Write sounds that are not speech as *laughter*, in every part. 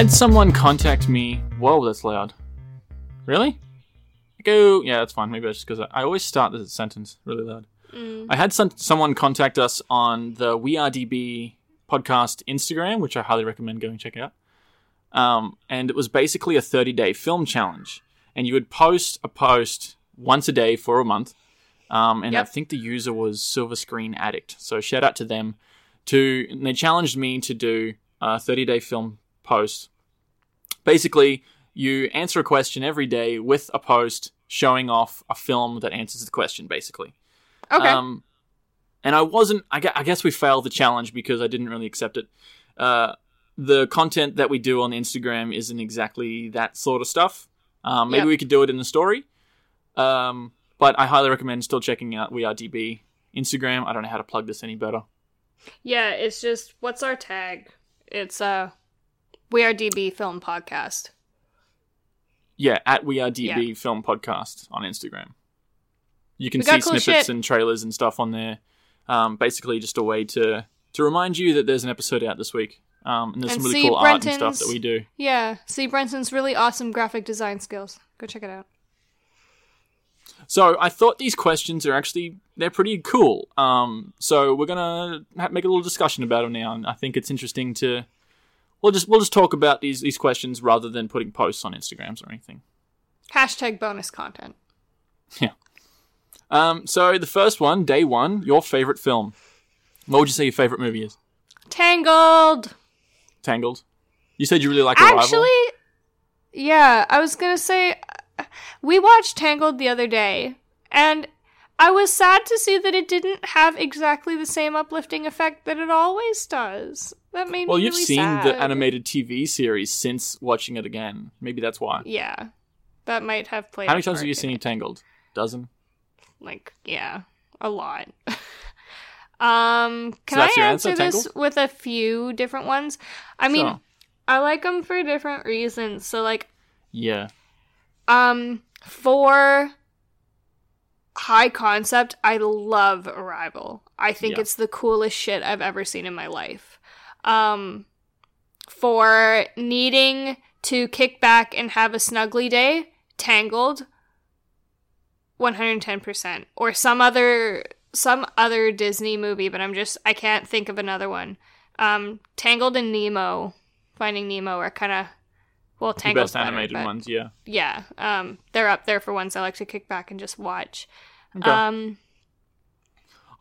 had someone contact me. Whoa, that's loud. Really? Go. Yeah, that's fine. Maybe that's just because I, I always start the sentence really loud. I had some, someone contact us on the We Are DB podcast Instagram, which I highly recommend going check out. Um, and it was basically a 30 day film challenge. And you would post a post once a day for a month. Um, and I think the user was Silver Screen Addict. So shout out to them. To and they challenged me to do a 30 day film post. Basically, you answer a question every day with a post showing off a film that answers the question. Basically, Okay. um, and I wasn't. I gue- I guess we failed the challenge because I didn't really accept it. Uh, the content that we do on Instagram isn't exactly that sort of stuff. Um, maybe Yep. we could do it in the story. Um, but I highly recommend still checking out We Are DB Instagram. I don't know how to plug this any better. yeah, it's just what's our tag? It's uh We Are DB Film Podcast. Yeah, at We Are DB Film Podcast on Instagram. You can We see cool snippets shit. and trailers and stuff on there. Um, basically, just a way to to remind you that there's an episode out this week. Um, and there's And some really cool art and stuff that we do. Yeah, see Brenton's really awesome graphic design skills. Go check it out. So I thought these questions are actually they're pretty cool. Um, so we're gonna ha- make a little discussion about them now, and I think it's interesting to we'll just we'll just talk about these these questions rather than putting posts on Instagrams or anything. Hashtag bonus content. Um, so the first one, day one, your favorite film. What would you say your favorite movie is? Tangled. Tangled. You said you really like Arrival. Actually, yeah, I was gonna say we watched Tangled the other day, and I was sad to see that it didn't have exactly the same uplifting effect that it always does. That made well, me you've really seen sad. the animated TV series since watching it again. Maybe that's why. Yeah, that might have played. How many times have you seen. Tangled? Dozen. Like, yeah, a lot. *laughs* um, can that's I answer, answer, this with a few different ones? I mean, Sure. I like them for different reasons. So, like, Yeah. Um, for high concept, I love Arrival. I think Yeah. it's the coolest shit I've ever seen in my life. Um, for needing to kick back and have a snuggly day, Tangled, 110%. Or some other some other Disney movie, but I'm just I can't think of another one. Um, Tangled and Nemo, Finding Nemo are kind of well, Tangled. The best better, animated ones, yeah. yeah um they're up there for ones i like to kick back and just watch Okay. um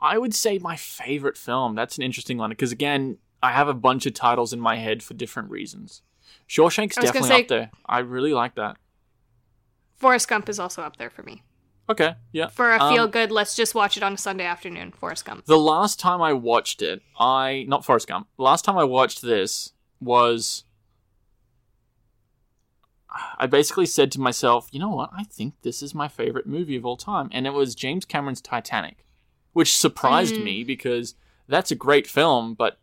I would say my favorite film. That's an interesting one because again, I have a bunch of titles in my head for different reasons. Shawshank's definitely say- up there. I really like that. forrest gump is also up there for me Okay, yeah. for a Um, feel good let's just watch it on a sunday afternoon forrest gump The last time I watched it, I not Forrest Gump. Last time I watched this was I basically said to myself, you know what? I think this is my favorite movie of all time, and it was James Cameron's Titanic, which surprised Mm. me because that's a great film, but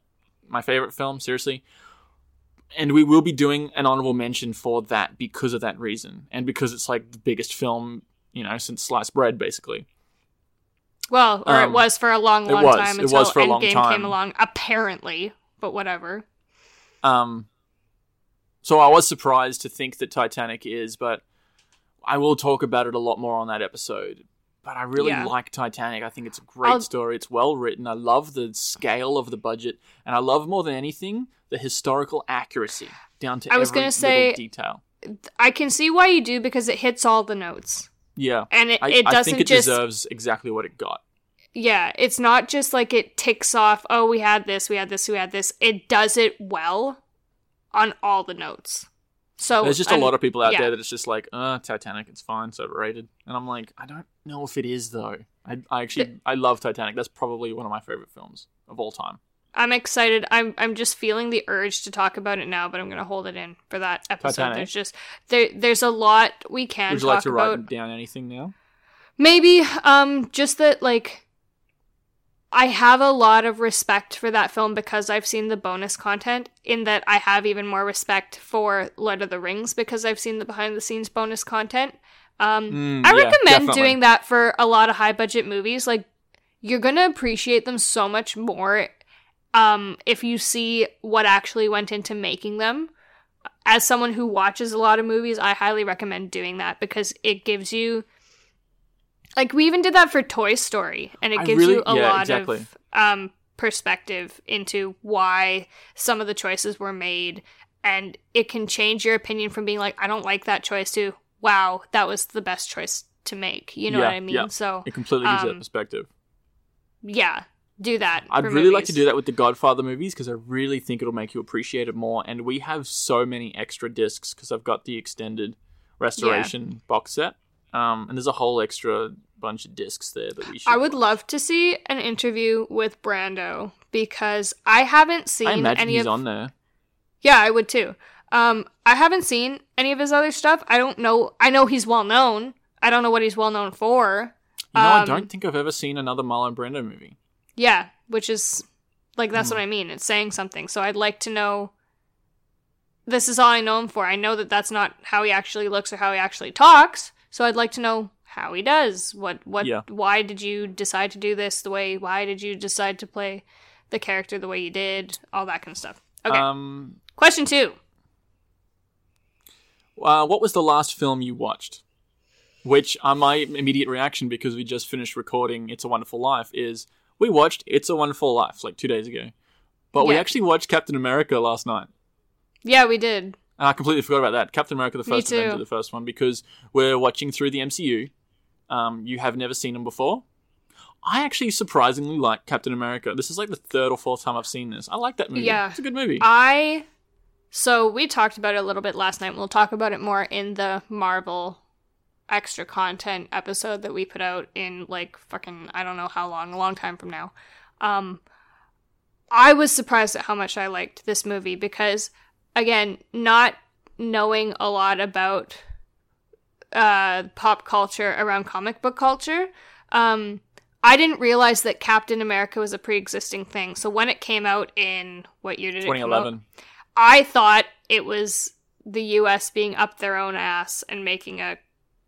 my favorite film, seriously. And we will be doing an honorable mention for that because of that reason, and because it's like the biggest film, you know, since sliced bread, basically. well or it um, was for a long it long was. time It until was for a long endgame time. came along apparently but whatever Um, so I was surprised to think that Titanic is, but I will talk about it a lot more on that episode. But I really Yeah. like Titanic. I think it's a great I'll- story. It's well written. I love the scale of the budget, and I love more than anything the historical accuracy down to I was gonna say- detail. i can see why you do because it hits all the notes Yeah, and it, I, it I doesn't think it just deserves exactly what it got. yeah it's not just like it ticks off oh we had this we had this we had this it does it well on all the notes so There's just a I'm- lot of people out yeah. there that it's just like, uh, Titanic, it's fine, it's overrated. And I'm like, I don't know if it is though. I, I actually, I love Titanic. That's probably one of my favorite films of all time. I'm excited. I'm I'm just feeling the urge to talk about it now, but I'm gonna hold it in for that episode. Titanic? There's just there there's a lot we can Would you like to about. write down anything now? Maybe um just that like I have a lot of respect for that film because I've seen the bonus content in that I have even more respect for Lord of the Rings because I've seen the behind the scenes bonus content. Um Mm, I yeah, recommend definitely. doing that for a lot of high budget movies. Like you're gonna appreciate them so much more um, if you see what actually went into making them. as someone who watches a lot of movies, I highly recommend doing that because it gives you like we even did that for Toy Story and it I gives really- you a yeah, lot exactly. of um perspective into why some of the choices were made and it can change your opinion from being like I don't like that choice to wow, that was the best choice to make. You know Yeah, what I mean? yeah. So It completely gives you that Um, perspective. yeah, do that. I'd really like to do that with the Godfather movies because I really think it'll make you appreciate it more. And we have so many extra discs because I've got the extended restoration box set. Um, and there's a whole extra bunch of discs there that we should. I would love to see an interview with Brando because I haven't seen I imagine any he's of on there. Yeah, I would too. Um, I haven't seen any of his other stuff. I don't know. I know he's well known. I don't know what he's well known for. You know, I Um, don't think I've ever seen another Marlon Brando movie. Yeah, which is like that's Hmm. what I mean. It's saying something. So I'd like to know. This is all I know him for. I know that that's not how he actually looks or how he actually talks. So I'd like to know how he does. What what Yeah. why did you decide to do this the way? Why did you decide to play the character the way you did? All that kind of stuff. Okay. Um, Question two. uh, what was the last film you watched? Which uh, my immediate reaction, because we just finished recording "It's a Wonderful Life," is we watched "It's a Wonderful Life" like two days ago, but we actually watched Captain America last night. Yeah, we did. And I completely forgot about that. Captain America, the Me first Avenger, too. the first one, because we're watching through the MCU. Um, you have never seen them before. I actually surprisingly like Captain America. This is like the third or fourth time I've seen this. I like that movie. Yeah. It's a good movie. I so we talked about it a little bit last night. We'll talk about it more in the Marvel extra content episode that we put out in like fucking I don't know how long, a long time from now. Um I was surprised at how much I liked this movie because again, not knowing a lot about uh pop culture around comic book culture, um I didn't realize that Captain America was a pre-existing thing. So when it came out in what year did it come out? 2011. I thought it was the U.S. being up their own ass and making a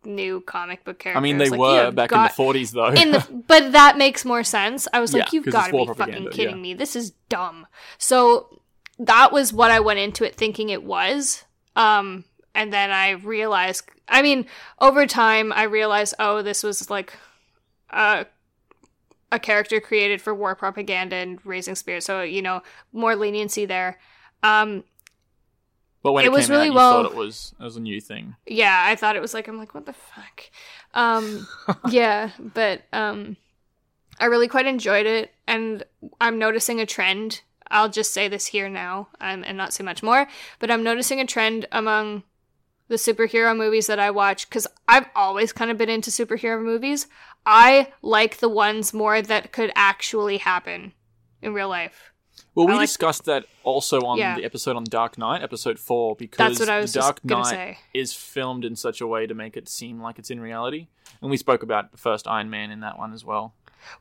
new comic book character. I mean, they like, were back got- in the 40s, though. in the *laughs* but that makes more sense. I was like, "You've got to be fucking kidding yeah. me. This is dumb. So that was what I went into it thinking it was. Um, and then I realized. I mean, over time, I realized, oh, this was like a a character created for war propaganda and raising spirits. So you know, more leniency there. Um, but when it it, was really out, well- thought it was, it was a new thing. yeah i thought it was like i'm like what the fuck um *laughs* yeah but um i really quite enjoyed it and i'm noticing a trend i'll just say this here now um, and not say much more but i'm noticing a trend among the superhero movies that i watch because i've always kind of been into superhero movies i like the ones more that could actually happen in real life Well, we like- discussed that also on Yeah. the episode on Dark Knight, episode 4, because That's what I was the Dark Knight is filmed in such a way to make it seem like it's in reality. And we spoke about the first Iron Man in that one as well.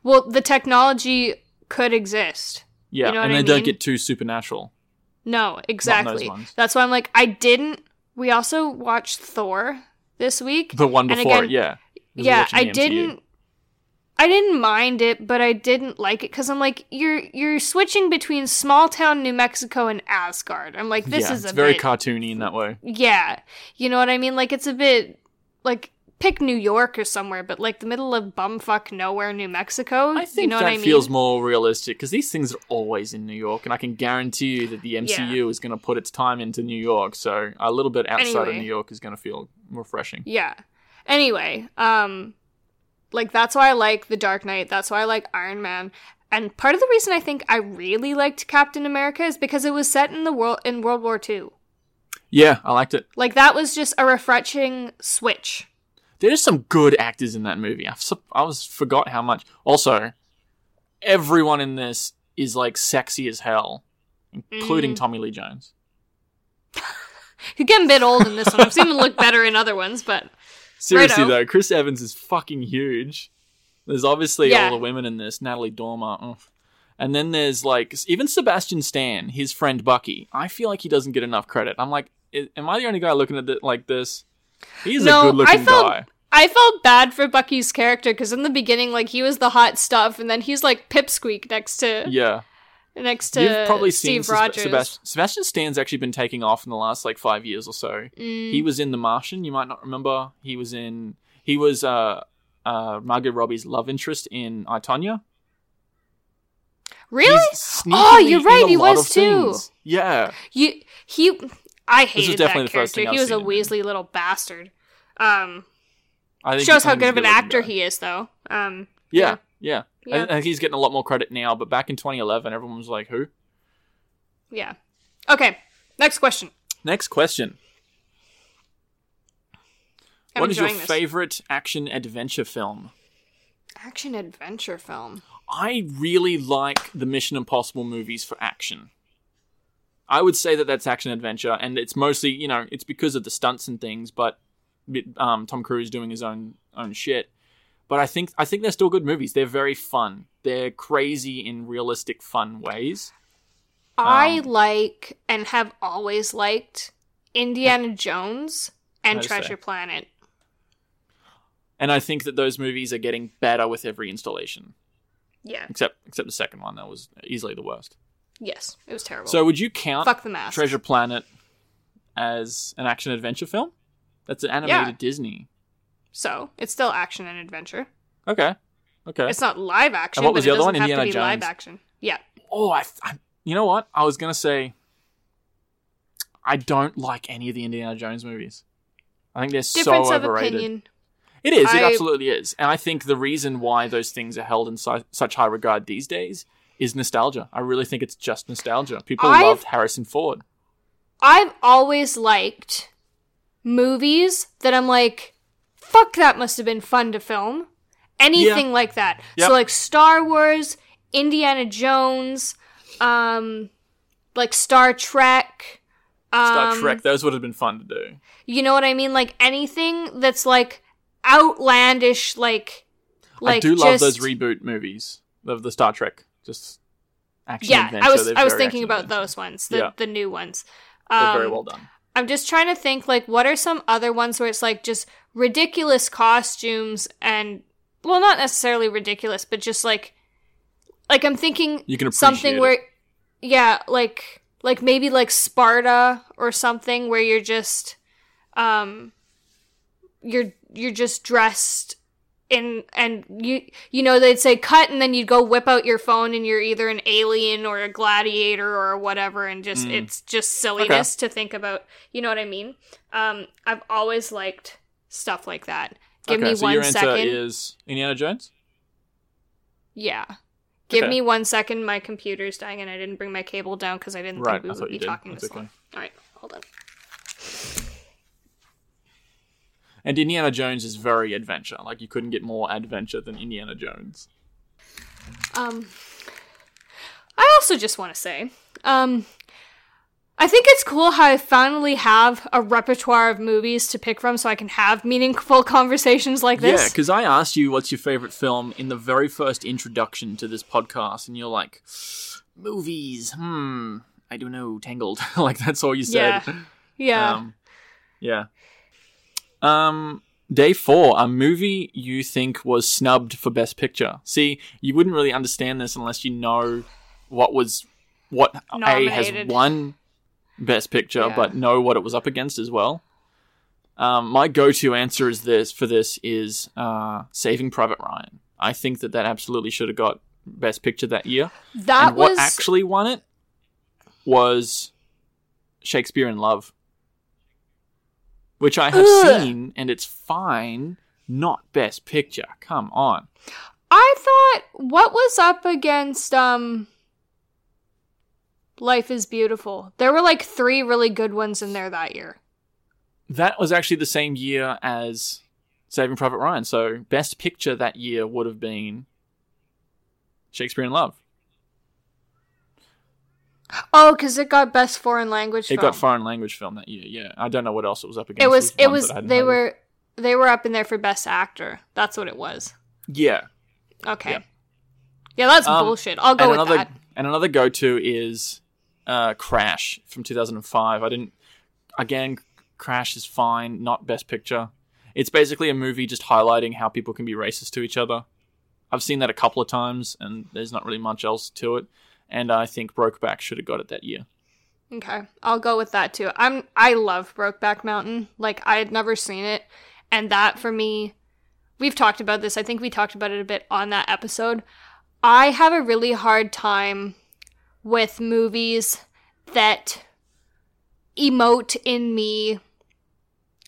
well the technology could exist Yeah, know and they I don't get too supernatural. No, exactly. That's why I'm like, I didn't. We also watched Thor this week. The one And before again- it, yeah. yeah, I didn't. I didn't mind it, but I didn't like it because I'm like, you're you're switching between small town New Mexico and Asgard. I'm like, this yeah, is it's a very bit, cartoony in that way. yeah, you know what I mean? Like it's a bit like pick New York or somewhere, but like the middle of bumfuck nowhere, New Mexico. I think you know that what I mean? feels more realistic because these things are always in New York, and I can guarantee you that the MCU is going to put its time into New York. So a little bit outside of New York is going to feel refreshing. Yeah. Anyway, um like that's why I like The Dark Knight. That's why I like Iron Man. And part of the reason I think I really liked Captain America is because it was set in the world in World War II. Yeah, I liked it. Like that was just a refreshing switch. There's some good actors in that movie. I've, I was forgot how much. Also, everyone in this is like sexy as hell, including Mm. Tommy Lee Jones. *laughs* He's getting a bit old in this one. I've seen him look better in other ones, but Seriously Righto. though, Chris Evans is fucking huge. There's obviously Yeah. all the women in this. Natalie Dormer. ugh. And then there's like even Sebastian Stan, his friend Bucky. I feel like he doesn't get enough credit. I'm like, am I the only guy looking at it like this? He's No, a good-looking I felt- guy. I felt bad for Bucky's character because in the beginning, like he was the hot stuff, and then he's like Pipsqueak next to Yeah, next to You've probably seen Steve Seb- Rogers. Sebast- Sebastian Stan's actually been taking off in the last like five years or so. Mm. He was in The Martian. You might not remember. He was in. He was uh, uh, Margot Robbie's love interest in I Tonya. really? Oh, you're right, he was too. things. Yeah, You he I hated that character. He was a. Weasley little bastard. Um I think shows how good of an actor he is though. Um Yeah, yeah. Yeah. I, I think he's getting a lot more credit now. But back in 2011, everyone was like, "Who?" yeah. Okay. Next question. Next question. I'm what is your this. favorite action adventure film? action adventure film? I really like the Mission Impossible movies for action. I would say that that's action adventure, and it's mostly you know it's because of the stunts and things, but um, Tom Cruise doing his own own shit. But I think I think they're still good movies. They're very fun. They're crazy in realistic, fun ways. I Um, like and have always liked Indiana Jones and How'd say? Treasure Planet. And I think that those movies are getting better with every installation, Yeah. except except the second one. That was easily the worst. Yes. It was terrible. So would you count fuck the mask. Treasure Planet as an action adventure film? That's an animated Yeah. Disney. So it's still action and adventure. Okay. Okay. It's not live action. And what was but the it other one? doesn't have Indiana to be live action. Yeah. oh, I, I. You know what? I was gonna say. I don't like any of the Indiana Jones movies. I think they're Difference so overrated. opinion. It is. It absolutely is. And I think the reason why those things are held in su- such high regard these days is nostalgia. I really think it's just nostalgia. People I've- loved Harrison Ford. I've always liked movies that I'm like, fuck, that must have been fun to film. Anything like that. Yep. So like Star Wars, Indiana Jones, um, like Star Trek. Um, Star Trek. Those would have been fun to do. You know what I mean? Like anything that's like outlandish, like like I do love just- those reboot movies of the Star Trek. Just action Yeah. I was I was thinking about those ones, the Yeah. the new ones. They're Um, very well done. I'm just trying to think like what are some other ones where it's like just ridiculous costumes and well not necessarily ridiculous but just like like I'm thinking You can something it. where yeah like like maybe like Sparta or something where you're just um you're you're just dressed in and you you know they'd say cut and then you'd go whip out your phone and you're either an alien or a gladiator or whatever and just Mm. it's just silliness to think about. You know what i mean? Um i've always liked stuff like that. Give okay, me so one second. is Indiana Jones. yeah. Give Okay. me one second. My computer's dying and i didn't bring my cable down because i didn't Right, think we I would be talking That's this long all right hold on And Indiana Jones is very adventure. Like you couldn't get more adventure than Indiana Jones. Um, I also just want to say, um, I think it's cool how I finally have a repertoire of movies to pick from, so I can have meaningful *laughs* conversations like this. Yeah, because I asked you what's your favorite film in the very first introduction to this podcast, and you're like, movies. Hmm. I don't know. Tangled. *laughs* like that's all you said. Yeah. yeah. Um, yeah. Um, day four, a movie you think was snubbed for Best Picture. See, you wouldn't really understand this unless you know what was what A has won Best Picture, Yeah. but know what it was up against as well. Um, my go-to answer is this for this is uh, Saving Private Ryan. I think that that absolutely should have got Best Picture that year. that and what was actually won it was Shakespeare in Love, which I have Ugh. seen, and it's fine. Not Best Picture. Come on. I thought what was up against um Life is Beautiful. There were like three really good ones in there that year. That was actually the same year as Saving Private Ryan. So Best Picture that year would have been Shakespeare in Love. Oh, because it got best foreign language. It film. got foreign language film that year. Yeah, I don't know what else it was up against. It was. It was. that I hadn't They heard were. They were up in there for best actor. That's what it was. Yeah. Okay. Yeah. Yeah, that's Um, bullshit. I'll go and with another that. and another go to is uh, Crash from 2005. I didn't again Crash is fine, not best picture. It's basically a movie just highlighting how people can be racist to each other. I've seen that a couple of times and there's not really much else to it. And I think Brokeback should have got it that year. Okay, I'll go with that too. I'm I love Brokeback Mountain. Like I had never seen it, and that for me, we've talked about this. I think we talked about it a bit on that episode. I have a really hard time with movies that emote in me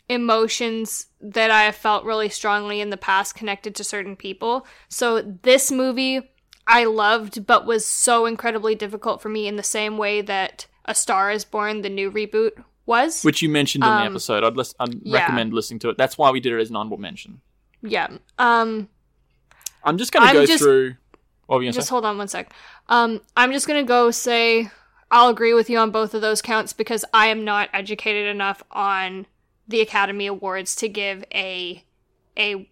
emotions that I have felt really strongly in the past connected to certain people. So this movie I loved, but was so incredibly difficult for me in the same way that A Star is Born, the new reboot, was. Which you mentioned in the Um, episode. I'd, lis- I'd yeah. recommend listening to it. That's why we did it as an honorable mention. Yeah. Um, I'm just going to go just- through. What were you just say? hold on one sec. Um, I'm just gonna go say I'll agree with you on both of those counts because I am not educated enough on the Academy Awards to give a a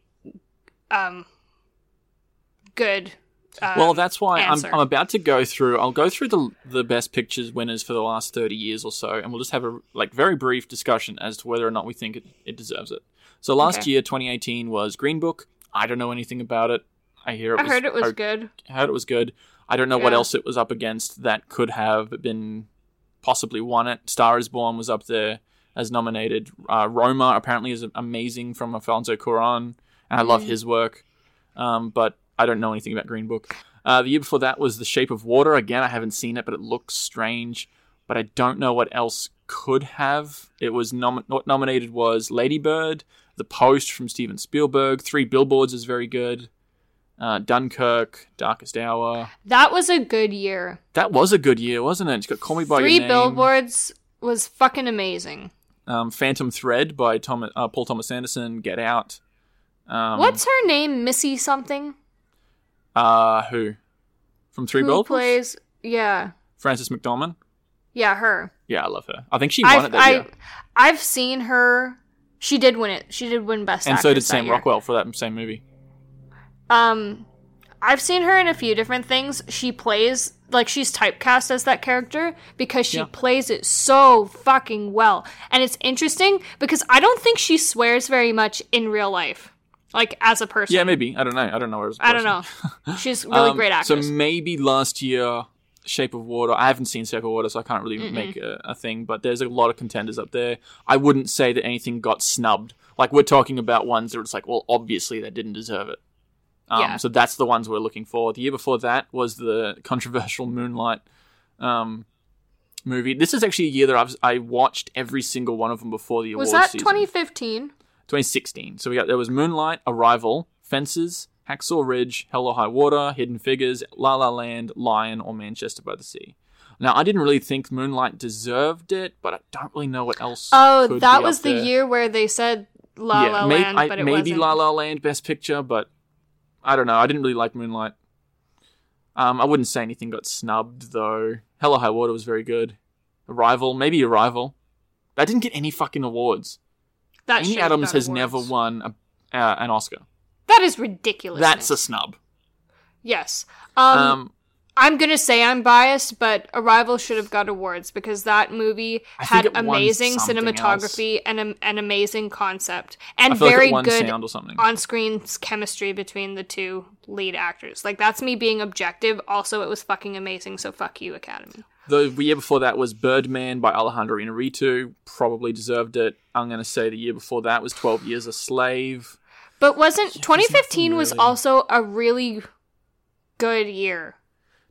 um good. Uh, Well, that's why I'm. I'm about to go through. I'll go through the the best pictures winners for the last thirty years or so, and we'll just have a like very brief discussion as to whether or not we think it, it deserves it. So last Okay. year, 2018 was Green Book. I don't know anything about it. I hear it I was, heard it was I good. heard it was good. I don't know what else it was up against that could have been possibly won it. Star is Born was up there as nominated. Uh, Roma apparently is amazing from Alfonso Cuarón, and I love Mm. his work. Um, but I don't know anything about Green Book. Uh, the year before that was The Shape of Water. Again, I haven't seen it, but it looks strange. But I don't know what else could have. It was nom- what nominated was Lady Bird, The Post from Steven Spielberg, Three Billboards is very good. Uh, Dunkirk, Darkest Hour. That was a good year. That was a good year, wasn't it? It's got Call Me by Three Your Name. billboards was fucking amazing. Um, Phantom Thread by Tom, uh, Paul Thomas Anderson. Get Out. Um, What's her name? Missy something. Uh, who? From Three Who Billboards? plays? Yeah, Frances McDormand. yeah, her. Yeah, I love her. I think she won it I've that I, year. I've seen her. She did win it. She did win best And so did Sam year. Rockwell for that same movie. Um, I've seen her in a few different things. She plays like she's typecast as that character because she Yeah. plays it so fucking well. And it's interesting because I don't think she swears very much in real life, like as a person. Yeah, maybe. I don't know. I don't know her as I don't know. *laughs* She's really Um, great actress. So maybe last year, Shape of Water. I haven't seen Shape of Water, so I can't really make a, a thing. But there's a lot of contenders up there. I wouldn't say that anything got snubbed. Like we're talking about ones that it's like, well, obviously they didn't deserve it. Um, Yeah. So that's the ones we're looking for. The year before that was the controversial Moonlight um, movie. This is actually a year that I've I watched every single one of them before the was awards Was that 2015? 2016. So we got there was Moonlight, Arrival, Fences, Hacksaw Ridge, Hell or High Water, Hidden Figures, La La Land, Lion, or Manchester by the Sea. Now I didn't really think Moonlight deserved it, but I don't really know what else. Oh, that was the there. year where they said La La may- Land, I- but it maybe wasn't. La La Land Best Picture, but I don't know. I didn't really like Moonlight. Um, I wouldn't say anything got snubbed though. Hell or High Water was very good. Arrival, maybe Arrival. That didn't get any fucking awards. That Amy Adams has awards. never won a, uh, an Oscar. That is ridiculous. That's a snub. yes. Um, Um, I'm gonna say I'm biased, but Arrival should have got awards because that movie I had amazing cinematography and an amazing concept and feel like very good sound or something. on-screen chemistry between the two lead actors. Like that's me being objective. Also, it was fucking amazing. So fuck you, Academy. The year before that was Birdman by Alejandro Inarritu. Probably deserved it. I'm going to say the year before that was 12 Years a Slave. But wasn't 2015 was really- also a really good year?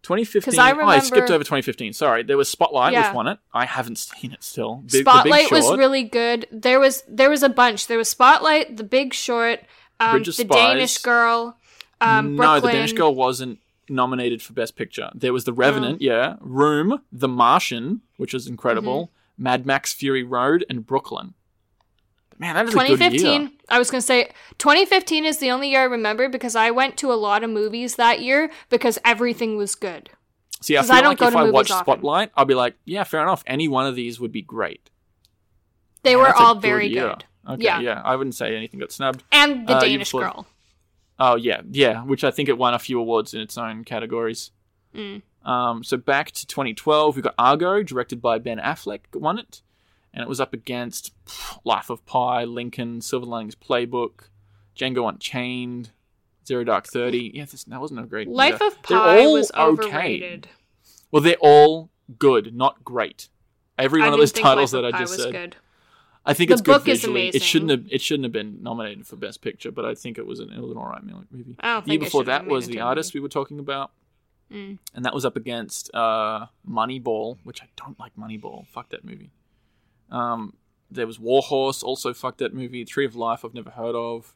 2015. I oh, I skipped over 2015. Sorry. There was Spotlight, Yeah. which won it. I haven't seen it still. Big- Spotlight was really good. There was there was a bunch. There was Spotlight, The Big Short, um, The Danish Girl, um, no, the Danish Girl wasn't nominated for Best Picture. There was The Revenant, yeah, Room, The Martian, which was incredible, Mm-hmm. Mad Max Fury Road, and Brooklyn. Man, that is a good year. 2015. I was gonna say 2015 is the only year I remember because I went to a lot of movies that year because everything was good. See, I feel I don't like go if to I often. Spotlight, I'll be like, yeah, fair enough. Any one of these would be great. They Yeah, were all very year. good. Okay, Yeah. yeah. I wouldn't say anything got snubbed. And The Uh, Danish Girl. Oh yeah, yeah, which I think it won a few awards in its own categories. Mm. Um, so back to 2012, we got Argo, directed by Ben Affleck, won it, and it was up against pff, Life of Pi, Lincoln, Silver Linings Playbook, Django Unchained, Zero Dark Thirty. Yeah, this, that wasn't a great. Life of Pi was okay. overrated. Well, they're all good, not great. Every I one of those titles Life that of I just said. good. I think The it's good book is visually. It shouldn't have. It shouldn't have been nominated for best picture, but I think it was an, it was an alright movie. The year before that was the artist we were talking about, Mm. and that was up against uh, Moneyball, which I don't like. Moneyball, fuck that movie. Um, there was Warhorse, also fuck that movie. Tree of Life, I've never heard of.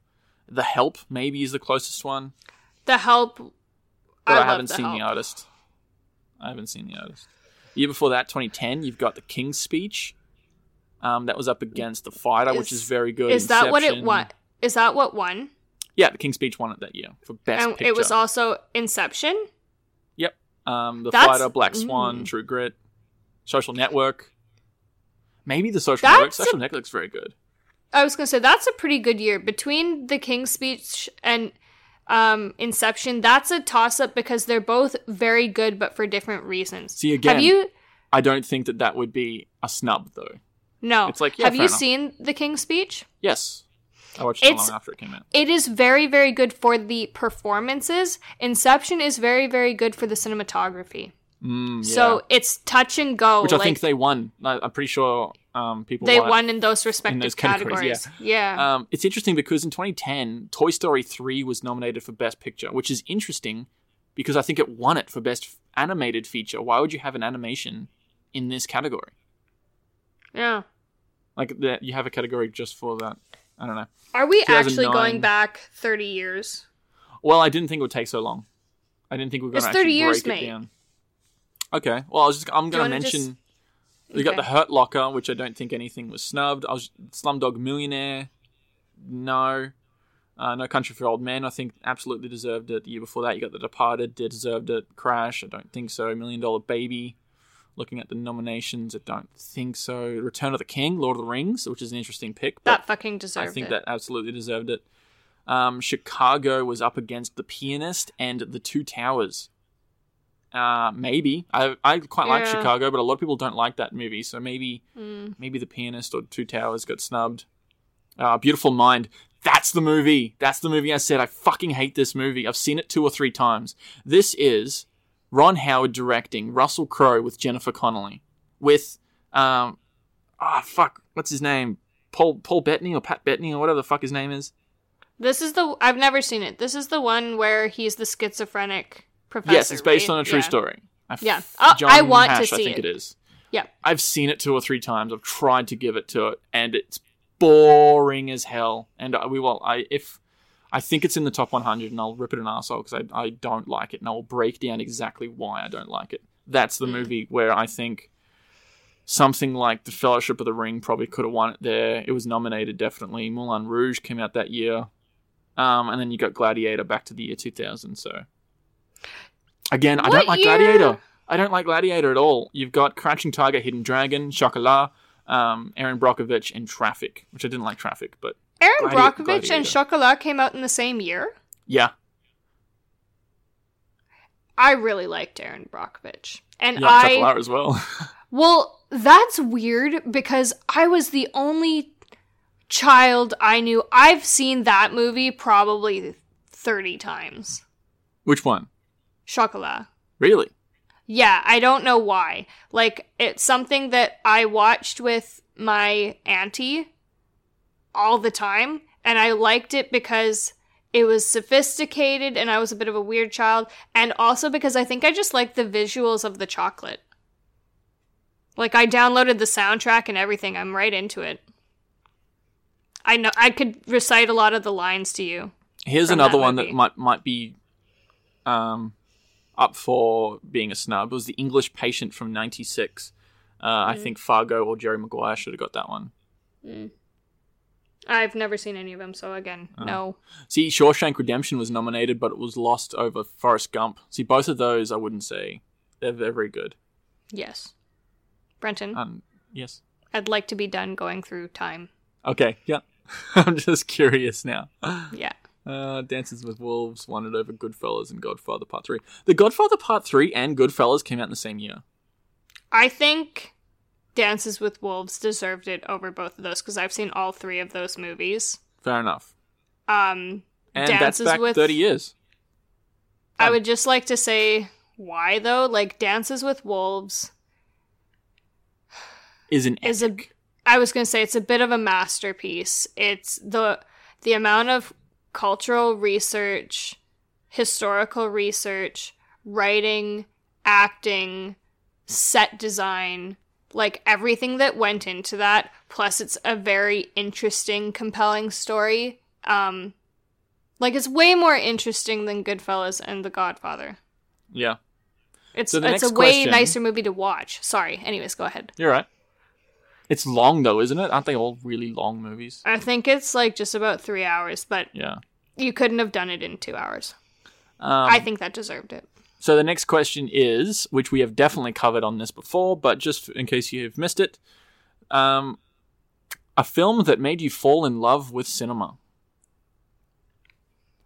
The Help, maybe is the closest one, The Help. but I, I, haven't the seen Help. the artist. I haven't seen the artist. Year before that, 2010, you've got The King's Speech. Um, that was up against The Fighter, which is Is- very good. Is that what it Inception. won? Is that what won? Yeah, The King's Speech won it that year for best and picture. it was also Inception. Yep. Um, The That's- Fighter, Black Swan, mm. True Grit, Social Network. Maybe the Social That's Network. a- Social Network's very good. I was gonna say that's a pretty good year between The King's Speech and um, Inception. That's a toss up because they're both very good, but for different reasons. See, again, have you? I don't think that that would be a snub, though. No. It's like, yeah, have you enough. seen The King's Speech? Yes. I watched it It's- long after it came out. It is very, very good for the performances. Inception is very, very good for the cinematography. Mm, yeah. So it's touch and go. Which I like, think they won. I'm pretty sure um, people they won. won in those respective those categories, categories. Yeah. Um, it's interesting because in 2010, Toy Story 3 was nominated for Best Picture, which is interesting because I think it won it for Best Animated Feature. Why would you have an animation in this category? Yeah. Like that, you have a category just for that. I don't know. Are we actually going back 30 years? Well, I didn't think it would take so long. I didn't think we were going to 30 actually years, break it mate. down. Okay. Well, I was just, I'm going to wanna just- mention we got the Hurt Locker, which I don't think anything was snubbed. I was Slumdog Millionaire. No. Uh, no Country for Old Men, I think absolutely deserved it. The year before that, you got The Departed, they deserved it. Crash, I don't think so. Million Dollar Baby, looking at the nominations, I don't think so. Return of the King, Lord of the Rings, which is an interesting pick. but That fucking deserved it. I think it. that absolutely deserved it. Um, Chicago was up against The Pianist and The Two Towers. Uh, maybe I I quite like Chicago, but a lot of people don't like that movie. So maybe Mm. maybe The Pianist or Two Towers got snubbed. Uh, Beautiful Mind. That's the movie. That's the movie I said. I fucking hate this movie. I've seen it two or three times. This is Ron Howard directing Russell Crowe with Jennifer Connelly. With, um, ah, fuck, what's his name? Paul Paul Bettany or Pat Bettany or whatever the fuck his name is. This is the I've never seen it. This is the one where he's the schizophrenic professor. yes, it's based right? on a true Yeah. story. I f- Yeah. Oh, John I want to Nash, I think it. it is. Yeah. I've seen it two or three times. I've tried to give it to it, and it's boring as hell. And we will. I if I think it's in the top 100, and I'll rip it an arsehole because I I don't like it, and I'll break down exactly why I don't like it. That's the Mm. movie where I think something like The Fellowship of the Ring probably could have won it there. It was nominated definitely. Moulin Rouge came out that year, um, and then you got Gladiator back to the year 2000. So again, I don't like year? Gladiator. I don't like Gladiator at all. You've got Crouching Tiger, Hidden Dragon, Chocolat, um, Erin Brockovich, and Traffic, which I didn't like Traffic, but Erin Gladi- Brockovich and Chocolat came out in the same year. yeah, I really liked Erin Brockovich. And yeah, I Chocolat as well. *laughs* Well, that's weird because I was the only child I knew. I've seen that movie probably 30 times. which one? Chocolat. Really? Yeah, I don't know why. Like, it's something that I watched with my auntie all the time, and I liked it because it was sophisticated and I was a bit of a weird child, and also because I think I just liked the visuals of the chocolate. Like, I downloaded the soundtrack and everything, I'm right into it. I know I could recite a lot of the lines to you. Here's another that one that might might be um, up for being a snub. It was the English Patient from '96. Uh, I Mm. think Fargo or Jerry Maguire should have got that one. I've never seen any of them, so again, Oh. no. See, Shawshank Redemption was nominated, but it was lost over Forrest Gump. See, both of those I wouldn't say they're, they're very good. Yes. Brenton, Um, yes. I'd like to be done going through time. Okay. Yeah. *laughs* I'm just curious now. Yeah. Uh, Dances with Wolves won it over Goodfellas and Godfather Part Three. The Godfather Part Three and Goodfellas came out in the same year. I think Dances with Wolves deserved it over both of those because I've seen all three of those movies. Fair enough. Um, And Dances that's back with- thirty years. I Um, would just like to say why though. Like Dances with Wolves Is an is a epic. I was going to say it's a bit of a masterpiece. It's the the amount of cultural research, historical research, writing, acting, set design, like everything that went into that. Plus, it's a very interesting, compelling story. Um, like it's way more interesting than Goodfellas and The Godfather. yeah. It's So it's a way question- nicer movie to watch. Sorry. Anyways, go ahead. You're right. It's long though, isn't it? Aren't they all really long movies? I think it's like just about three hours, but Yeah. you couldn't have done it in two hours. Um, I think that deserved it. So the next question is, which we have definitely covered on this before, but just in case you've missed it, um, a film that made you fall in love with cinema.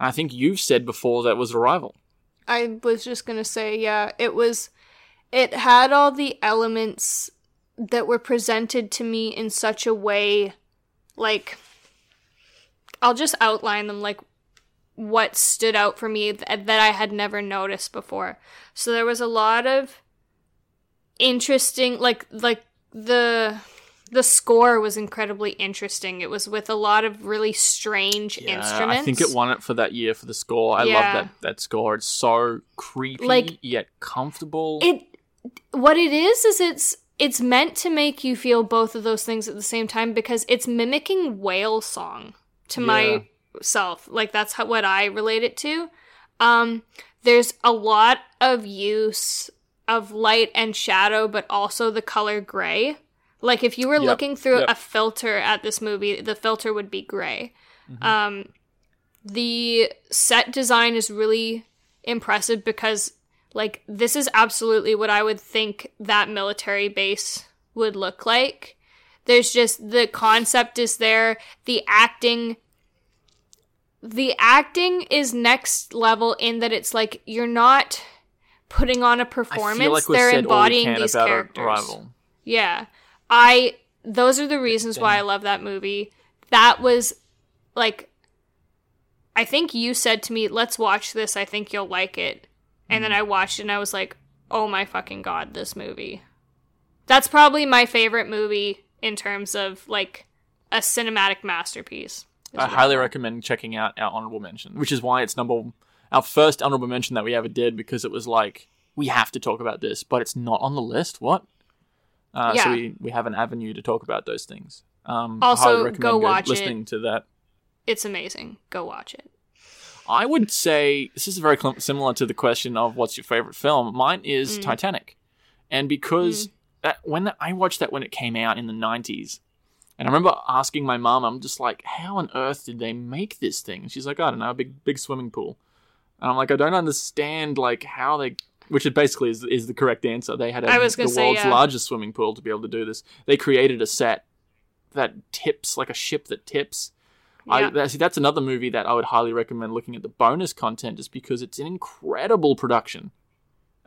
I think you've said before that was Arrival. I was just gonna say, yeah, it was. It had all the elements that were presented to me in such a way, like. I'll just outline them, like what stood out for me th- that I had never noticed before. So there was a lot of interesting, like like the the score was incredibly interesting. It was with a lot of really strange Yeah, instruments. I think it won it for that year for the score. I Yeah. love that that score. It's so creepy Like- yet comfortable. it what it is is it's it's meant to make you feel both of those things at the same time because it's mimicking whale song to Yeah. Myself like that's how, what i relate it to um there's a lot of use of light and shadow but also the color gray like if you were Yep, looking through yep. a filter at this movie the filter would be gray Mm-hmm. um the set design is really impressive because like this is absolutely what I would think that military base would look like. There's just the concept is there, the acting the acting is next level in that it's like you're not putting on a performance, like they're said all we embodying these characters. Yeah. I those are the reasons why I love that movie. That was like I think you said to me, "Let's watch this. I think you'll like it." And then I watched it and I was like, "Oh my fucking god, this movie." That's probably my favorite movie in terms of like a cinematic masterpiece. I highly recommend checking out our honorable mention, which is why it's number our first honorable mention that we ever did because it was like we have to talk about this, but it's not on the list. What? Uh, So we, we have an avenue to talk about those things. Um, Also, I highly recommend go watch it. listening to that. It's amazing. Go watch it. I would say this is very similar to the question of what's your favorite film. Mine is Mm. Titanic, and because that, when that, I watched that when it came out in the nineties, and I remember asking my mom, I'm just like, how on earth did they make this thing? And she's like, I don't know, a big big swimming pool. And I'm like, I don't understand like how they. Which it basically is, is the correct answer. They had a, I the say, world's yeah. largest swimming pool to be able to do this. They created a set that tips like a ship that tips. I, Yeah. that, see, that's another movie that I would highly recommend looking at the bonus content just because it's an incredible production.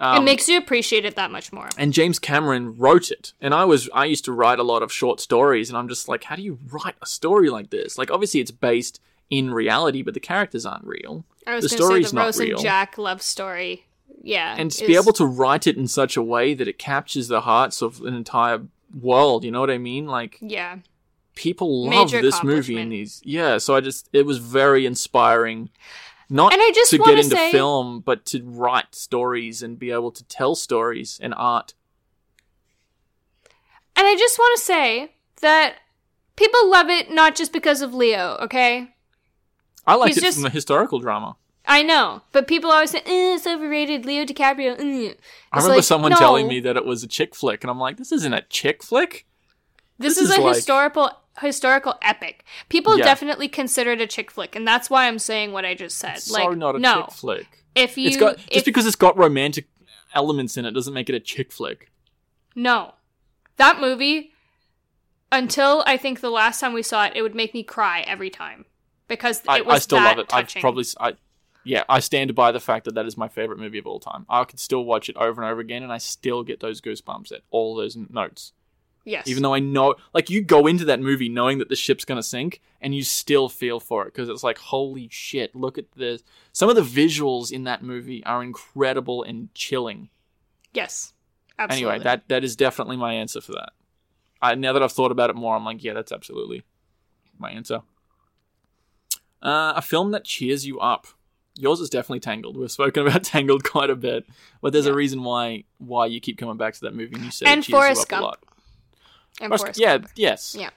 Um, it makes you appreciate it that much more. and James Cameron wrote it. And I was I used to write a lot of short stories, and I'm just like, how do you write a story like this? Like, obviously, it's based in reality, but the characters aren't real. I was the to say story's the not Rose real. and Jack love story. Yeah. and to is- be able to write it in such a way that it captures the hearts of an entire world, you know what I mean? Like Yeah. people love Major this movie and these yeah so i just it was very inspiring not And I just to get into say- film but to write stories and be able to tell stories and art And I just want to say that people love it not just because of Leo, okay? i like it just- from the historical drama I know, but people always say, eh, "It's overrated." Leo DiCaprio. eh." i remember like, someone no, telling me that it was a chick flick and i'm like this isn't a chick flick this, this is, is a like- historical historical epic. People Yeah. definitely consider it a chick flick, and that's why I'm saying what I just said. it's like, so not a no, chick flick if you it's got just if- because it's got romantic elements in it doesn't make it a chick flick no, that movie. Until I think the last time we saw it, it would make me cry every time because I, it was I still love it touching. i probably I, yeah i stand by the fact that that is my favorite movie of all time i could still watch it over and over again and i still get those goosebumps at all those notes Yes. Even though I know, like, you go into that movie knowing that the ship's gonna sink, and you still feel for it because it's like, holy shit! Look at this. Some of the visuals in that movie are incredible and chilling. yes. Absolutely. Anyway, that that is definitely my answer for that. I, now that I've thought about it more, I'm like, yeah, that's absolutely my answer. Uh, a film that cheers you up. Yours is definitely Tangled. We've spoken *laughs* about Tangled quite a bit, but there's a reason why why you keep coming back to that movie. And you said And it cheers Forrest you up Gump. a lot. And Forrest yeah, Gump. yes. Yeah.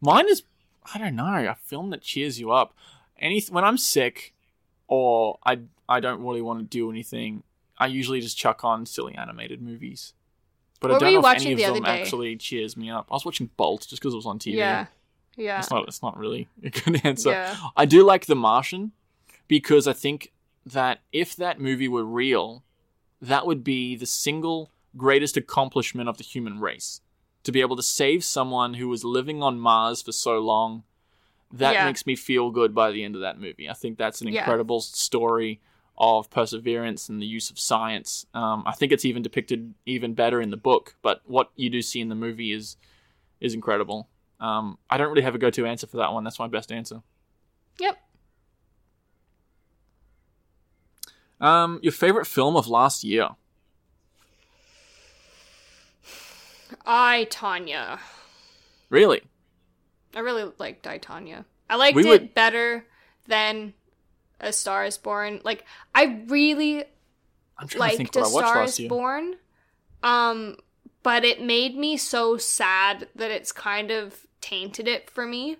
Mine is I don't know a film that cheers you up. Any when I'm sick or I I don't really want to do anything, I usually just chuck on silly animated movies. But What I don't know if any of the them actually cheers me up. I was watching Bolt just because it was on TV. Yeah. Yeah. It's not. It's not really a good *laughs* answer. Yeah. I do like The Martian because I think that if that movie were real, that would be the single greatest accomplishment of the human race. To be able to save someone who was living on Mars for so long, that Yeah. makes me feel good by the end of that movie. I think that's an Yeah. incredible story of perseverance and the use of science. Um, I think it's even depicted even better in the book, but what you do see in the movie is is incredible. Um, I don't really have a go-to answer for that one. That's my best answer. Yep. Um, your favorite film of last year? I Tonya. Really? I really liked I Tonya. I liked We it would- better than A Star Is Born. Like I really I'm trying to think liked A what I Star Is. Born. Um, but it made me so sad that it's kind of tainted it for me.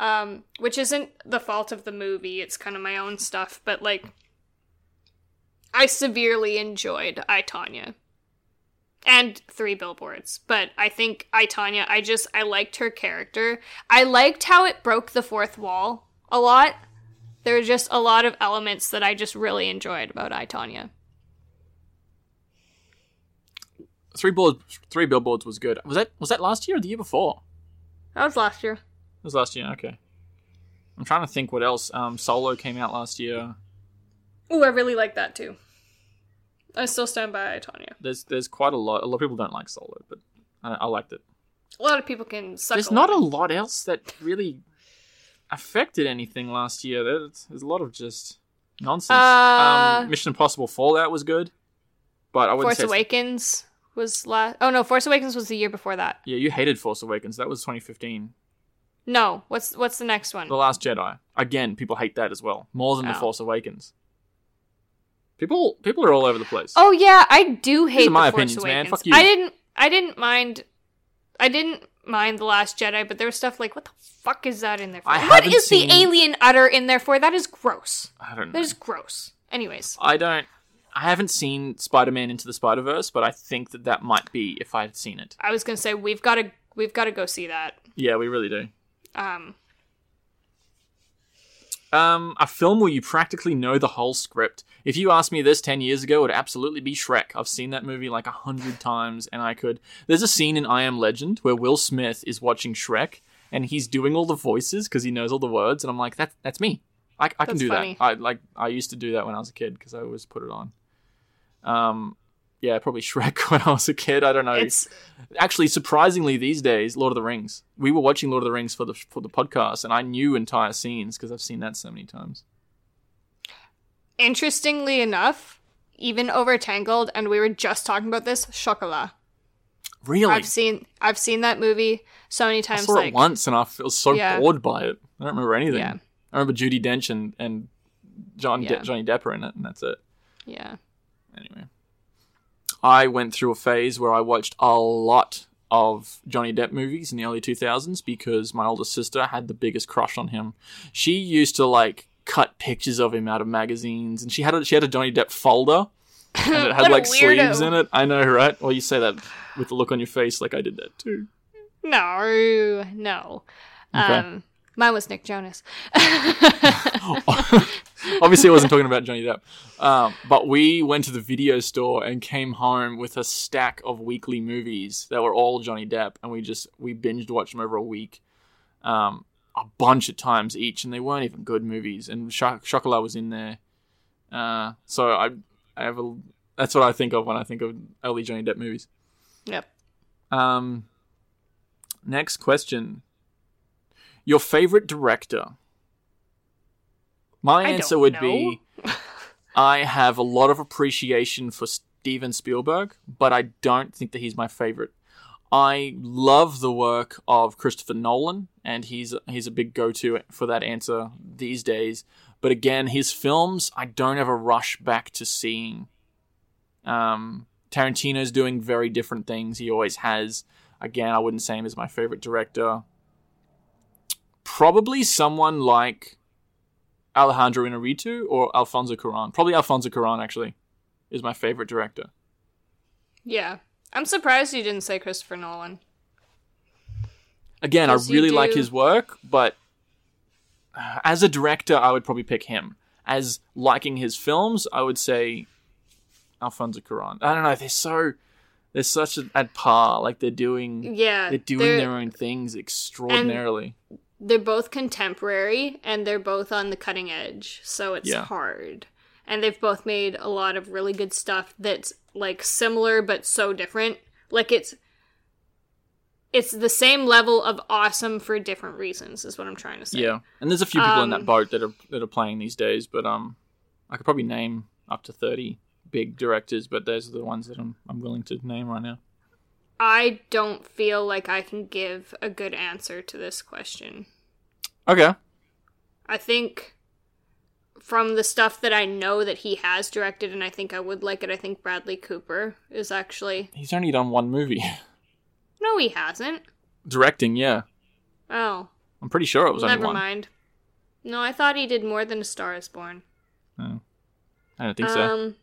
Um, which isn't the fault of the movie, it's kind of my own stuff, but like I severely enjoyed I Tonya. And three billboards. But I think I Tonya, I just I liked her character. I liked how it broke the fourth wall a lot. There were just a lot of elements that I just really enjoyed about I Tonya. Three board, three billboards was good. Was that was that last year or the year before? That was last year. It was last year. Okay. I'm trying to think what else. Um, Solo came out last year. Ooh, I really like that too. I still stand by Tonya. There's there's quite a lot. A lot of people don't like Solo, but I, I liked it. A lot of people can suck. There's a not a lot. lot else that really affected anything last year. There's, there's a lot of just nonsense. Uh, um, Mission Impossible Fallout was good, but I wouldn't Force Awakens was last. Oh no, Force Awakens was the year before that. Yeah, you hated Force Awakens. That was 2015. No, what's what's the next one? The Last Jedi. Again, people hate that as well, more than The Oh. Force Awakens. People, people are all over the place. Oh yeah, I do hate my opinions, man. Fuck you. I didn't. I didn't mind. I didn't mind the Last Jedi, but there was stuff like, what the fuck is that in there for? I what seen- the alien udder in there for? That is gross. I don't know. That is gross. Anyways, I don't. I haven't seen Spider-Man into the Spider-Verse, but I think that that might be if I had seen it. I was gonna say we've got to we've got to go see that. Yeah, we really do. Um, Um, a film where you practically know the whole script. If you asked me this ten years ago, it would absolutely be Shrek. I've seen that movie like a hundred times, and I could. There's a scene in I Am Legend where Will Smith is watching Shrek, and he's doing all the voices because he knows all the words, and I'm like, that's that's me. I, I can do funny. that. I like I used to do that when I was a kid because I always put it on. Um, yeah, probably *laughs* Shrek when I was a kid. I don't know. it's Actually, surprisingly, these days, Lord of the Rings. We were watching Lord of the Rings for the for the podcast, and I knew entire scenes because I've seen that so many times. interestingly enough, even over Tangled, and we were just talking about this. Chocolat. Really, I've seen I've seen that movie so many times. I saw like, it once, and I was so Yeah. bored by it. I don't remember anything. Yeah. I remember Judi Dench and and John De- Johnny Depp in it, and that's it. Yeah. Anyway, I went through a phase where I watched a lot of Johnny Depp movies in the early 2000s because my older sister had the biggest crush on him. She used to like cut pictures of him out of magazines, and she had a, she had a Johnny Depp folder, *laughs* and it had like sleeves in it. I know, right? Well, you say that with the look on your face, like I did that too. No, no. Okay. Um, mine was Nick Jonas. *laughs* *laughs* Obviously, I wasn't talking about Johnny Depp. Um, but we went to the video store and came home with a stack of weekly movies that were all Johnny Depp, and we just we binged watched them over a week, um, a bunch of times each, and they weren't even good movies. And Cho- Chocolat was in there, uh, so I I have a that's what I think of when I think of early Johnny Depp movies. yep. Um, next question. Your favorite director? My I answer would know. be *laughs* I have a lot of appreciation for Steven Spielberg, but I don't think that he's my favorite. I love the work of Christopher Nolan, and he's he's a big go-to for that answer these days. But again, his films I don't ever rush back to seeing. Um, Tarantino's doing very different things. He always has. Again, I wouldn't say him as my favorite director. Probably someone like Alejandro Inarritu or Alfonso Cuarón. Probably Alfonso Cuarón actually is my favorite director. Yeah. I'm surprised you didn't say Christopher Nolan. Again, I really like his work, but uh, as a director, I would probably pick him. As liking his films, I would say Alfonso Cuarón. I don't know. They're so they're such a, at par. Like they're doing Yeah. they're doing their own things extraordinarily. They're both contemporary and they're both on the cutting edge, so it's Yeah. hard. And they've both made a lot of really good stuff that's like similar but so different. Like it's it's the same level of awesome for different reasons is what I'm trying to say. Yeah, and there's a few people in that Um, boat that are that are playing these days, but um, I could probably name up to thirty big directors, but those are the ones that I'm I'm willing to name right now. I don't feel like I can give a good answer to this question. Okay, I think from the stuff that I know that he has directed and I think I would like it, I think Bradley Cooper is actually he's only done one movie *laughs* No, he hasn't. directing. Yeah, Oh, I'm pretty sure it was only never one. mind. No, I thought he did more than A Star Is Born. Oh. I don't think so. Um,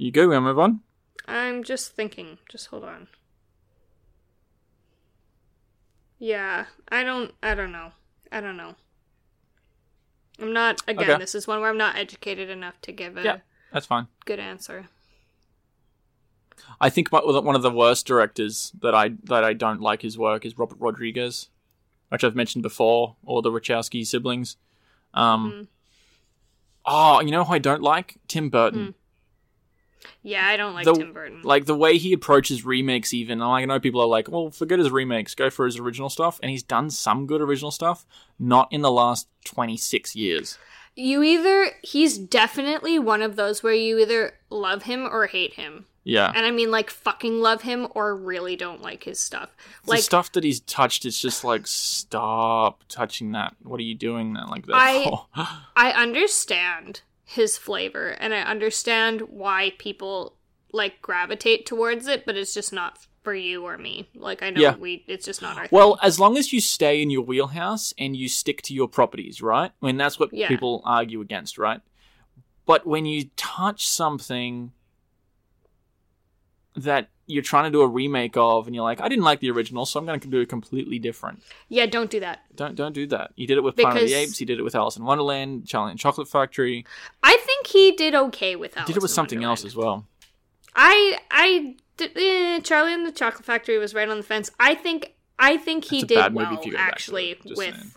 You go. We'll move on. I'm just thinking. Just hold on. Yeah, I don't. I don't know. I don't know. I'm not. Again, Okay. this is one where I'm not educated enough to give a Yeah. That's fine. good answer. I think my, one of the worst directors that I that I don't like his work is Robert Rodriguez, which I've mentioned before, or the Wachowski siblings. Um, Mhm. Oh, you know who I don't like? Tim Burton. Hmm. Yeah, I don't like The- Tim Burton. Like the way he approaches remakes, even. Like, I know people are like, well, forget his remakes, go for his original stuff. And he's done some good original stuff, not in the last 26 years. You either he's definitely one of those where you either love him or hate him. Yeah. And I mean like fucking love him or really don't like his stuff. the Like stuff that he's touched, it's just like, stop touching that. What are you doing that like that I- *laughs* I understand his flavor and I understand why people like gravitate towards it, but it's just not for you or me. Like I know Yeah. we it's just not our Well, thing. as long as you stay in your wheelhouse and you stick to your properties, right? I mean, that's what Yeah. people argue against, right? But when you touch something that you're trying to do a remake of, and you're like, I didn't like the original, so I'm going to do it completely different. Yeah, don't do that. Don't don't do that. You did it with Planet of the Apes. You did it with Alice in Wonderland, Charlie and the Chocolate Factory. I think he did okay with Alice did it with in something else as well. I I did, eh, Charlie and the Chocolate Factory was right on the fence. I think I think he a did well if you go back to actually with. saying.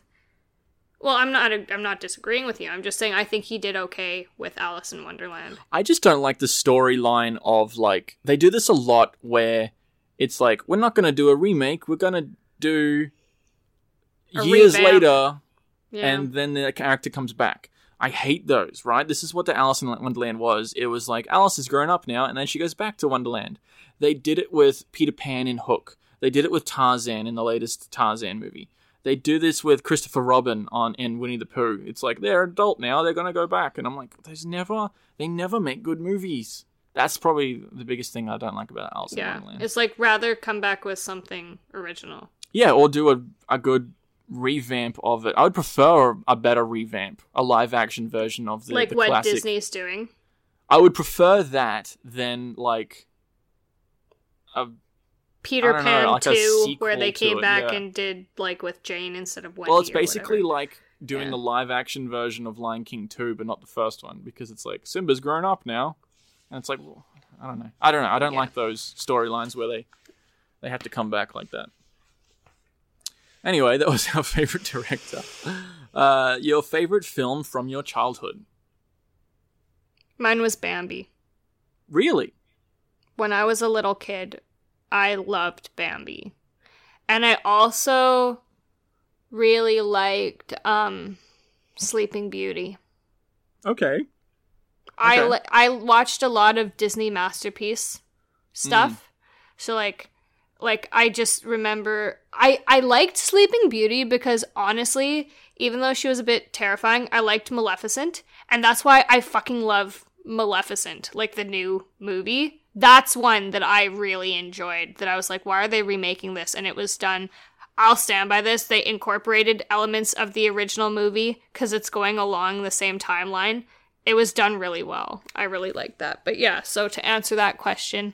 Well, I'm not I'm not disagreeing with you. I'm just saying I think he did okay with Alice in Wonderland. I just don't like the storyline of like they do this a lot where it's like we're not going to do a remake, we're going to do A years revamp. later Yeah. and then the character comes back. I hate those, right? This is what the Alice in Wonderland was. It was like Alice is grown up now and then she goes back to Wonderland. They did it with Peter Pan in Hook. They did it with Tarzan in the latest Tarzan movie. They do this with Christopher Robin on in Winnie the Pooh. It's like they're adult now, they're gonna go back, and I'm like, there's never they never make good movies. That's probably the biggest thing I don't like about Alice in yeah. Wonderland. It's like rather come back with something original. Yeah, or do a, a good revamp of it. I would prefer a better revamp, a live action version of the, like the what classic. Disney's doing. I would prefer that than like a Peter don't know, Pan like 2 where they came it, back yeah. and did like with Jane instead of Wendy. well, it's basically like doing Yeah. the live action version of Lion King 2, but not the first one because it's like Simba's grown up now, and it's like well, I don't know, I don't know, I don't Yeah. like those storylines where they they have to come back like that. Anyway, that was *laughs* our favorite director. Uh, your favorite film from your childhood? Mine was Bambi. Really? When I was a little kid, I loved Bambi. And I also really liked um Sleeping Beauty. Okay. I li- I watched a lot of Disney masterpiece stuff. Mm. So like like I just remember I I liked Sleeping Beauty because honestly, even though she was a bit terrifying, I liked Maleficent, and that's why I fucking love Maleficent, like the new movie. That's one that I really enjoyed. That I was like, why are they remaking this? And it was done. I'll stand by this. They incorporated elements of the original movie because it's going along the same timeline. It was done really well. I really liked that. But yeah, so to answer that question,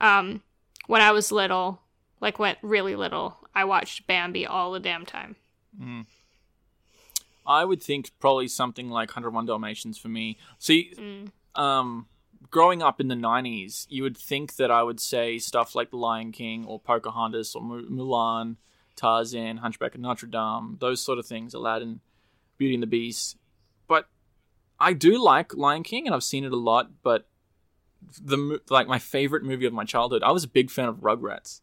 um, when I was little, like went really little, I watched Bambi all the damn time. I would think probably something like 101 Dalmatians for me. See, Mm. um, growing up in the 90s, you would think that I would say stuff like The Lion King or Pocahontas or Mu- Mulan, Tarzan, Hunchback of Notre Dame, those sort of things, Aladdin, Beauty and the Beast. But I do like Lion King and I've seen it a lot, but the like my favorite movie of my childhood, I was a big fan of Rugrats.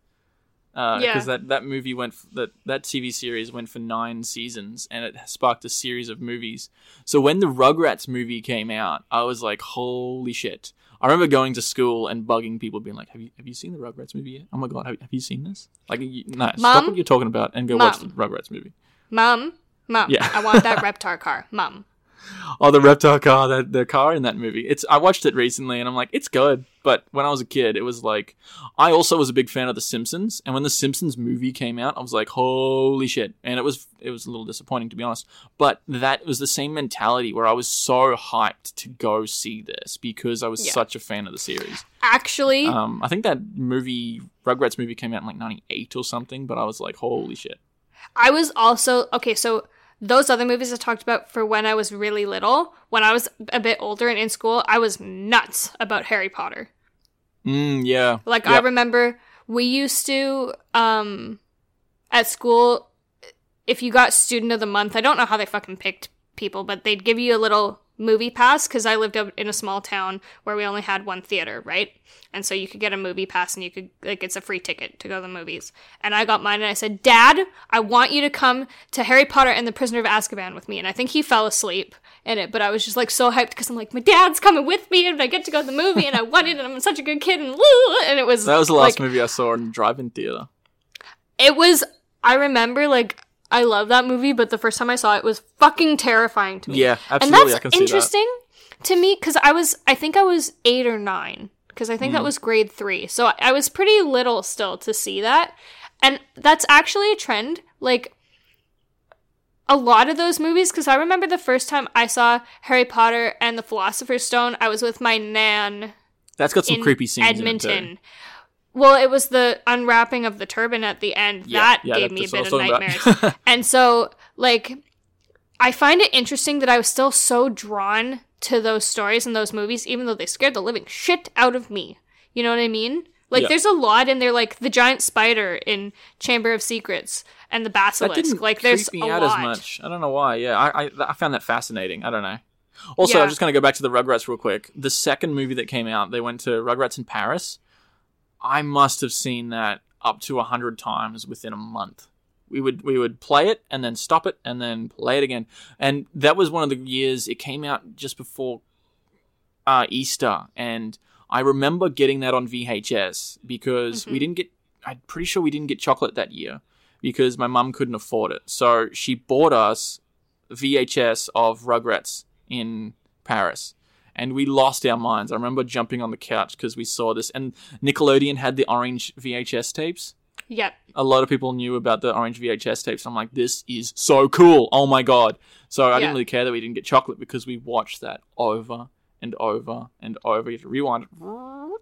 Uh, Yeah. because that, that movie went f- that that TV series went for nine seasons and it sparked a series of movies. So when the Rugrats movie came out, I was like, "Holy shit!" I remember going to school and bugging people, being like, "Have you have you seen the Rugrats movie yet? Oh my god, have, have you seen this? Like, you, no, stop what you're talking about and go watch the Rugrats movie." Mom, mom, Yeah. I want that *laughs* Reptar car. Mom. Oh, the reptile car, that the car in that movie. It's I watched it recently and I'm like, it's good. But when I was a kid, it was like I also was a big fan of The Simpsons, and when the Simpsons movie came out, I was like, holy shit! And it was it was a little disappointing to be honest. But that was the same mentality where I was so hyped to go see this because I was Yeah. such a fan of the series. Actually, Um, I think that movie Rugrats movie came out in like '98 or something, but I was like, holy shit! I was also okay. So those other movies I talked about for when I was really little, when I was a bit older and in school, I was nuts about Harry Potter. Mm, yeah, Like I remember we used to um at school if you got student of the month, I don't know how they fucking picked people, but they'd give you a little movie pass cuz I lived up in a small town where we only had one theater, right? And so you could get a movie pass and you could like it's a free ticket to go to the movies. And I got mine and I said, "Dad, I want you to come to Harry Potter and the Prisoner of Azkaban with me." And I think he fell asleep in it, but I was just like so hyped because I'm like, my dad's coming with me, and I get to go to the movie, and I want it, and I'm such a good kid, and woo! And it was that was the last like, movie I saw in the drive-in theater. It was. I remember like I love that movie, but the first time I saw it was fucking terrifying to me. Yeah, and absolutely, I that's can see that. interesting to me because I was. I think I was eight or nine because I think Mm. that was grade three, so I was pretty little still to see that, and that's actually a trend. Like a lot of those movies because I remember the first time I saw Harry Potter and the Philosopher's Stone, I was with my nan That's got some creepy scenes in it. Edmonton. Well, it was the unwrapping of the turban at the end Yeah, that yeah, gave that- me a bit of nightmares. *laughs* and so, like, I find it interesting that I was still so drawn to those stories and those movies, even though they scared the living shit out of me. You know what I mean? Like, Yeah. there's a lot in there, like the giant spider in Chamber of Secrets and the basilisk. like, there's creep me a out lot. as much. I don't know why. Yeah, I, I I found that fascinating. I don't know. Also, Yeah. I'm just gonna go back to the Rugrats real quick. The second movie that came out, they went to Rugrats in Paris. I must have seen that up to a hundred times within a month. We would we would play it and then stop it and then play it again. And that was one of the years it came out just before uh, Easter, and I remember getting that on VHS because we Mhm. didn't get. I'm pretty sure we didn't get chocolate that year because my mum couldn't afford it. So she bought us VHS of Rugrats in Paris. And we lost our minds. I remember jumping on the couch because we saw this. And Nickelodeon had the orange VHS tapes. Yep. A lot of people knew about the orange VHS tapes. I'm like, this is so cool. Oh my God. So I Yeah. didn't really care that we didn't get chocolate because we watched that over and over and over. You have to rewind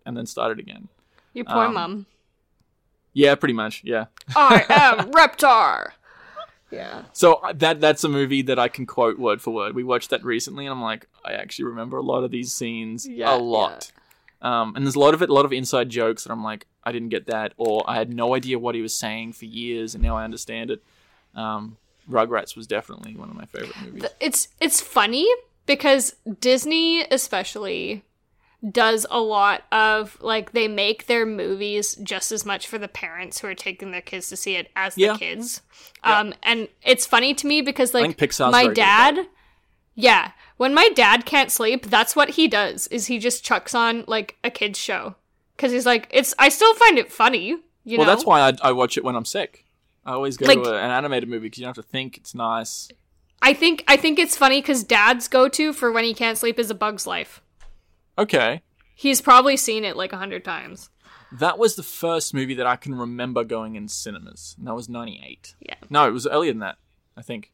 and then start it again. Your poor Um, mum. Yeah, pretty much. Yeah. *laughs* I am Reptar. Yeah. So that that's a movie that I can quote word for word. We watched that recently, and I'm like, I actually remember a lot of these scenes Yeah, a lot. Um, and there's a lot of it, a lot of inside jokes that I'm like, I didn't get that, or I had no idea what he was saying for years, and now I understand it. Um, Rugrats was definitely one of my favorite movies. It's it's funny because Disney especially does a lot of like they make their movies just as much for the parents who are taking their kids to see it as Yeah. the kids. Yeah. Um and it's funny to me because like my very good at dad yeah, when my dad can't sleep, that's what he does. Is he just chucks on like a kids show cuz he's like it's I still find it funny, you well, know. that's why I, I watch it when I'm sick. I always go Like- to a- an animated movie because you don't have to think. It's nice. I think I think it's funny cuz dad's go-to for when he can't sleep is a bug's life. Okay. He's probably seen it like a hundred times. That was the first movie that I can remember going in cinemas. And that was 98. Yeah. No, it was earlier than that, I think.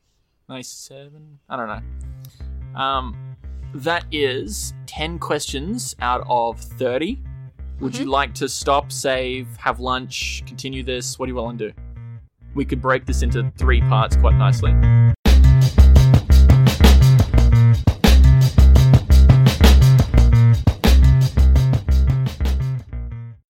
97? I don't know. Um, that is 10 questions out of 30. Would you like to stop, save, have lunch, continue this? What do you want to do? We could break this into three parts quite nicely.